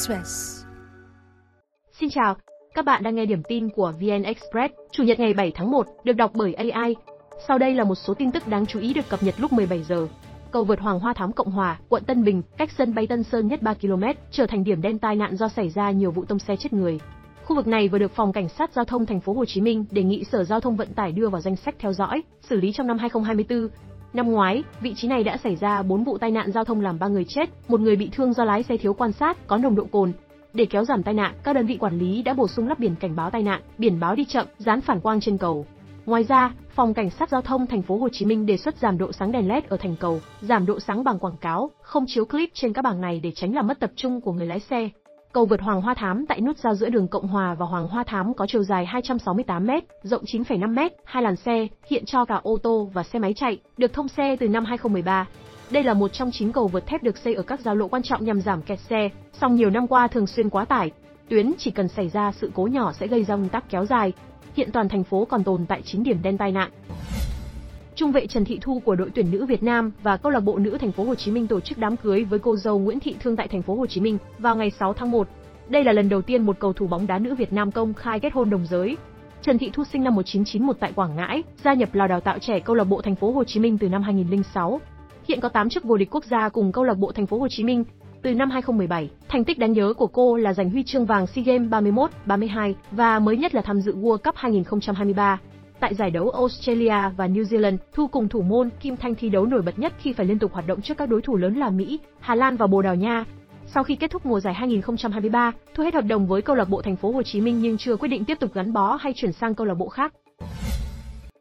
Express. Xin chào, các bạn đang nghe điểm tin của VN Express, Chủ nhật ngày 7 tháng 1, được đọc bởi AI. Sau đây là một số tin tức đáng chú ý được cập nhật lúc 17 giờ. Cầu vượt Hoàng Hoa Thám Cộng Hòa, quận Tân Bình, cách sân bay Tân Sơn nhất 3 km, trở thành điểm đen tai nạn do xảy ra nhiều vụ tông xe chết người. Khu vực này vừa được Phòng Cảnh sát Giao thông thành phố Hồ Chí Minh đề nghị Sở Giao thông Vận tải đưa vào danh sách theo dõi, xử lý trong năm 2024. Năm ngoái, vị trí này đã xảy ra 4 vụ tai nạn giao thông làm 3 người chết, một người bị thương do lái xe thiếu quan sát, có nồng độ cồn. Để kéo giảm tai nạn, các đơn vị quản lý đã bổ sung lắp biển cảnh báo tai nạn, biển báo đi chậm, dán phản quang trên cầu. Ngoài ra, Phòng Cảnh sát Giao thông thành phố Hồ Chí Minh đề xuất giảm độ sáng đèn LED ở thành cầu, giảm độ sáng bằng quảng cáo, không chiếu clip trên các bảng này để tránh làm mất tập trung của người lái xe. Cầu vượt Hoàng Hoa Thám tại nút giao giữa đường Cộng Hòa và Hoàng Hoa Thám có chiều dài 268m, rộng 9,5m, hai làn xe, hiện cho cả ô tô và xe máy chạy, được thông xe từ năm 2013. Đây là một trong 9 cầu vượt thép được xây ở các giao lộ quan trọng nhằm giảm kẹt xe, song nhiều năm qua thường xuyên quá tải. Tuyến chỉ cần xảy ra sự cố nhỏ sẽ gây ra ùn tắc kéo dài. Hiện toàn thành phố còn tồn tại 9 điểm đen tai nạn. Trung vệ Trần Thị Thu của đội tuyển nữ Việt Nam và câu lạc bộ nữ thành phố Hồ Chí Minh tổ chức đám cưới với cô dâu Nguyễn Thị Thương tại thành phố Hồ Chí Minh vào ngày 6 tháng 1. Đây là lần đầu tiên một cầu thủ bóng đá nữ Việt Nam công khai kết hôn đồng giới. Trần Thị Thu sinh năm 1991 tại Quảng Ngãi, gia nhập lò đào tạo trẻ câu lạc bộ thành phố Hồ Chí Minh từ năm 2006. Hiện có 8 chức vô địch quốc gia cùng câu lạc bộ thành phố Hồ Chí Minh. Từ năm 2017, thành tích đáng nhớ của cô là giành huy chương vàng SEA Games 31, 32 và mới nhất là tham dự World Cup 2023. Tại giải đấu Australia và New Zealand, Thu cùng thủ môn Kim Thanh thi đấu nổi bật nhất khi phải liên tục hoạt động trước các đối thủ lớn là Mỹ, Hà Lan và Bồ Đào Nha. Sau khi kết thúc mùa giải 2023, Thu hết hợp đồng với câu lạc bộ Thành phố Hồ Chí Minh nhưng chưa quyết định tiếp tục gắn bó hay chuyển sang câu lạc bộ khác.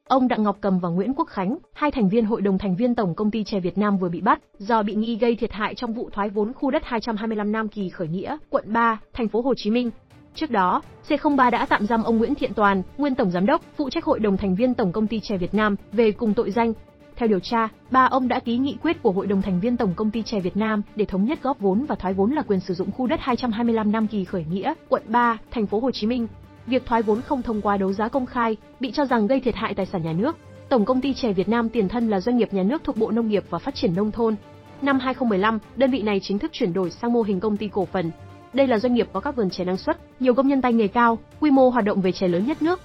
Ông Đặng Ngọc Cầm và Nguyễn Quốc Khánh, hai thành viên hội đồng thành viên Tổng công ty chè Việt Nam vừa bị bắt do bị nghi gây thiệt hại trong vụ thoái vốn khu đất 225 Nam Kỳ khởi nghĩa, quận 3, thành phố Hồ Chí Minh. Trước đó, C03 đã tạm giam ông Nguyễn Thiện Toàn, nguyên tổng giám đốc, phụ trách hội đồng thành viên Tổng công ty chè Việt Nam về cùng tội danh. Theo điều tra, ba ông đã ký nghị quyết của hội đồng thành viên Tổng công ty chè Việt Nam để thống nhất góp vốn và thoái vốn là quyền sử dụng khu đất 225 năm Kỳ khởi nghĩa, quận 3, thành phố Hồ Chí Minh. Việc thoái vốn không thông qua đấu giá công khai bị cho rằng gây thiệt hại tài sản nhà nước. Tổng công ty chè Việt Nam tiền thân là doanh nghiệp nhà nước thuộc Bộ Nông nghiệp và Phát triển nông thôn. Năm 2015, đơn vị này chính thức chuyển đổi sang mô hình công ty cổ phần, đây là doanh nghiệp có các vườn chè năng suất, nhiều công nhân tay nghề cao, quy mô hoạt động về chè lớn nhất nước.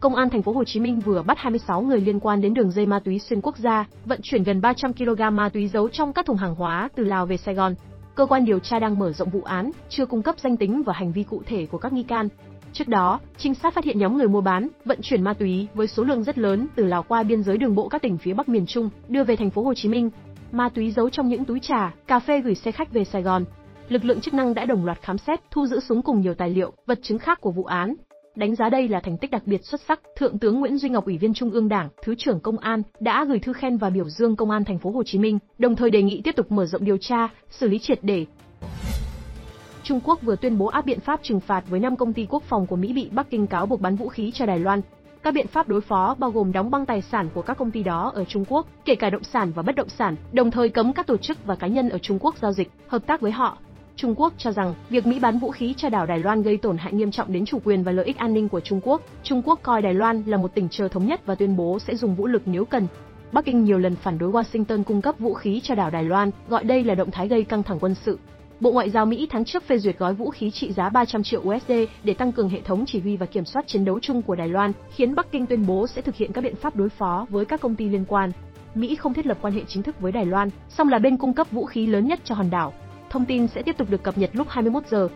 Công an thành phố Hồ Chí Minh vừa bắt 26 người liên quan đến đường dây ma túy xuyên quốc gia, vận chuyển gần 300 kg ma túy giấu trong các thùng hàng hóa từ Lào về Sài Gòn. Cơ quan điều tra đang mở rộng vụ án, chưa cung cấp danh tính và hành vi cụ thể của các nghi can. Trước đó, trinh sát phát hiện nhóm người mua bán, vận chuyển ma túy với số lượng rất lớn từ Lào qua biên giới đường bộ các tỉnh phía Bắc miền Trung, đưa về thành phố Hồ Chí Minh. Ma túy giấu trong những túi trà, cà phê gửi xe khách về Sài Gòn, lực lượng chức năng đã đồng loạt khám xét, thu giữ súng cùng nhiều tài liệu, vật chứng khác của vụ án. Đánh giá đây là thành tích đặc biệt xuất sắc, Thượng tướng Nguyễn Duy Ngọc Ủy viên Trung ương Đảng, Thứ trưởng Công an đã gửi thư khen và biểu dương Công an thành phố Hồ Chí Minh, đồng thời đề nghị tiếp tục mở rộng điều tra, xử lý triệt để. Trung Quốc vừa tuyên bố áp biện pháp trừng phạt với 5 công ty quốc phòng của Mỹ bị Bắc Kinh cáo buộc bán vũ khí cho Đài Loan. Các biện pháp đối phó bao gồm đóng băng tài sản của các công ty đó ở Trung Quốc, kể cả động sản và bất động sản, đồng thời cấm các tổ chức và cá nhân ở Trung Quốc giao dịch, hợp tác với họ, Trung Quốc cho rằng việc Mỹ bán vũ khí cho đảo Đài Loan gây tổn hại nghiêm trọng đến chủ quyền và lợi ích an ninh của Trung Quốc. Trung Quốc coi Đài Loan là một tỉnh chờ thống nhất và tuyên bố sẽ dùng vũ lực nếu cần. Bắc Kinh nhiều lần phản đối Washington cung cấp vũ khí cho đảo Đài Loan, gọi đây là động thái gây căng thẳng quân sự. Bộ Ngoại giao Mỹ tháng trước phê duyệt gói vũ khí trị giá 300 triệu USD để tăng cường hệ thống chỉ huy và kiểm soát chiến đấu chung của Đài Loan, khiến Bắc Kinh tuyên bố sẽ thực hiện các biện pháp đối phó với các công ty liên quan. Mỹ không thiết lập quan hệ chính thức với Đài Loan, song là bên cung cấp vũ khí lớn nhất cho hòn đảo. Thông tin sẽ tiếp tục được cập nhật lúc 21 giờ.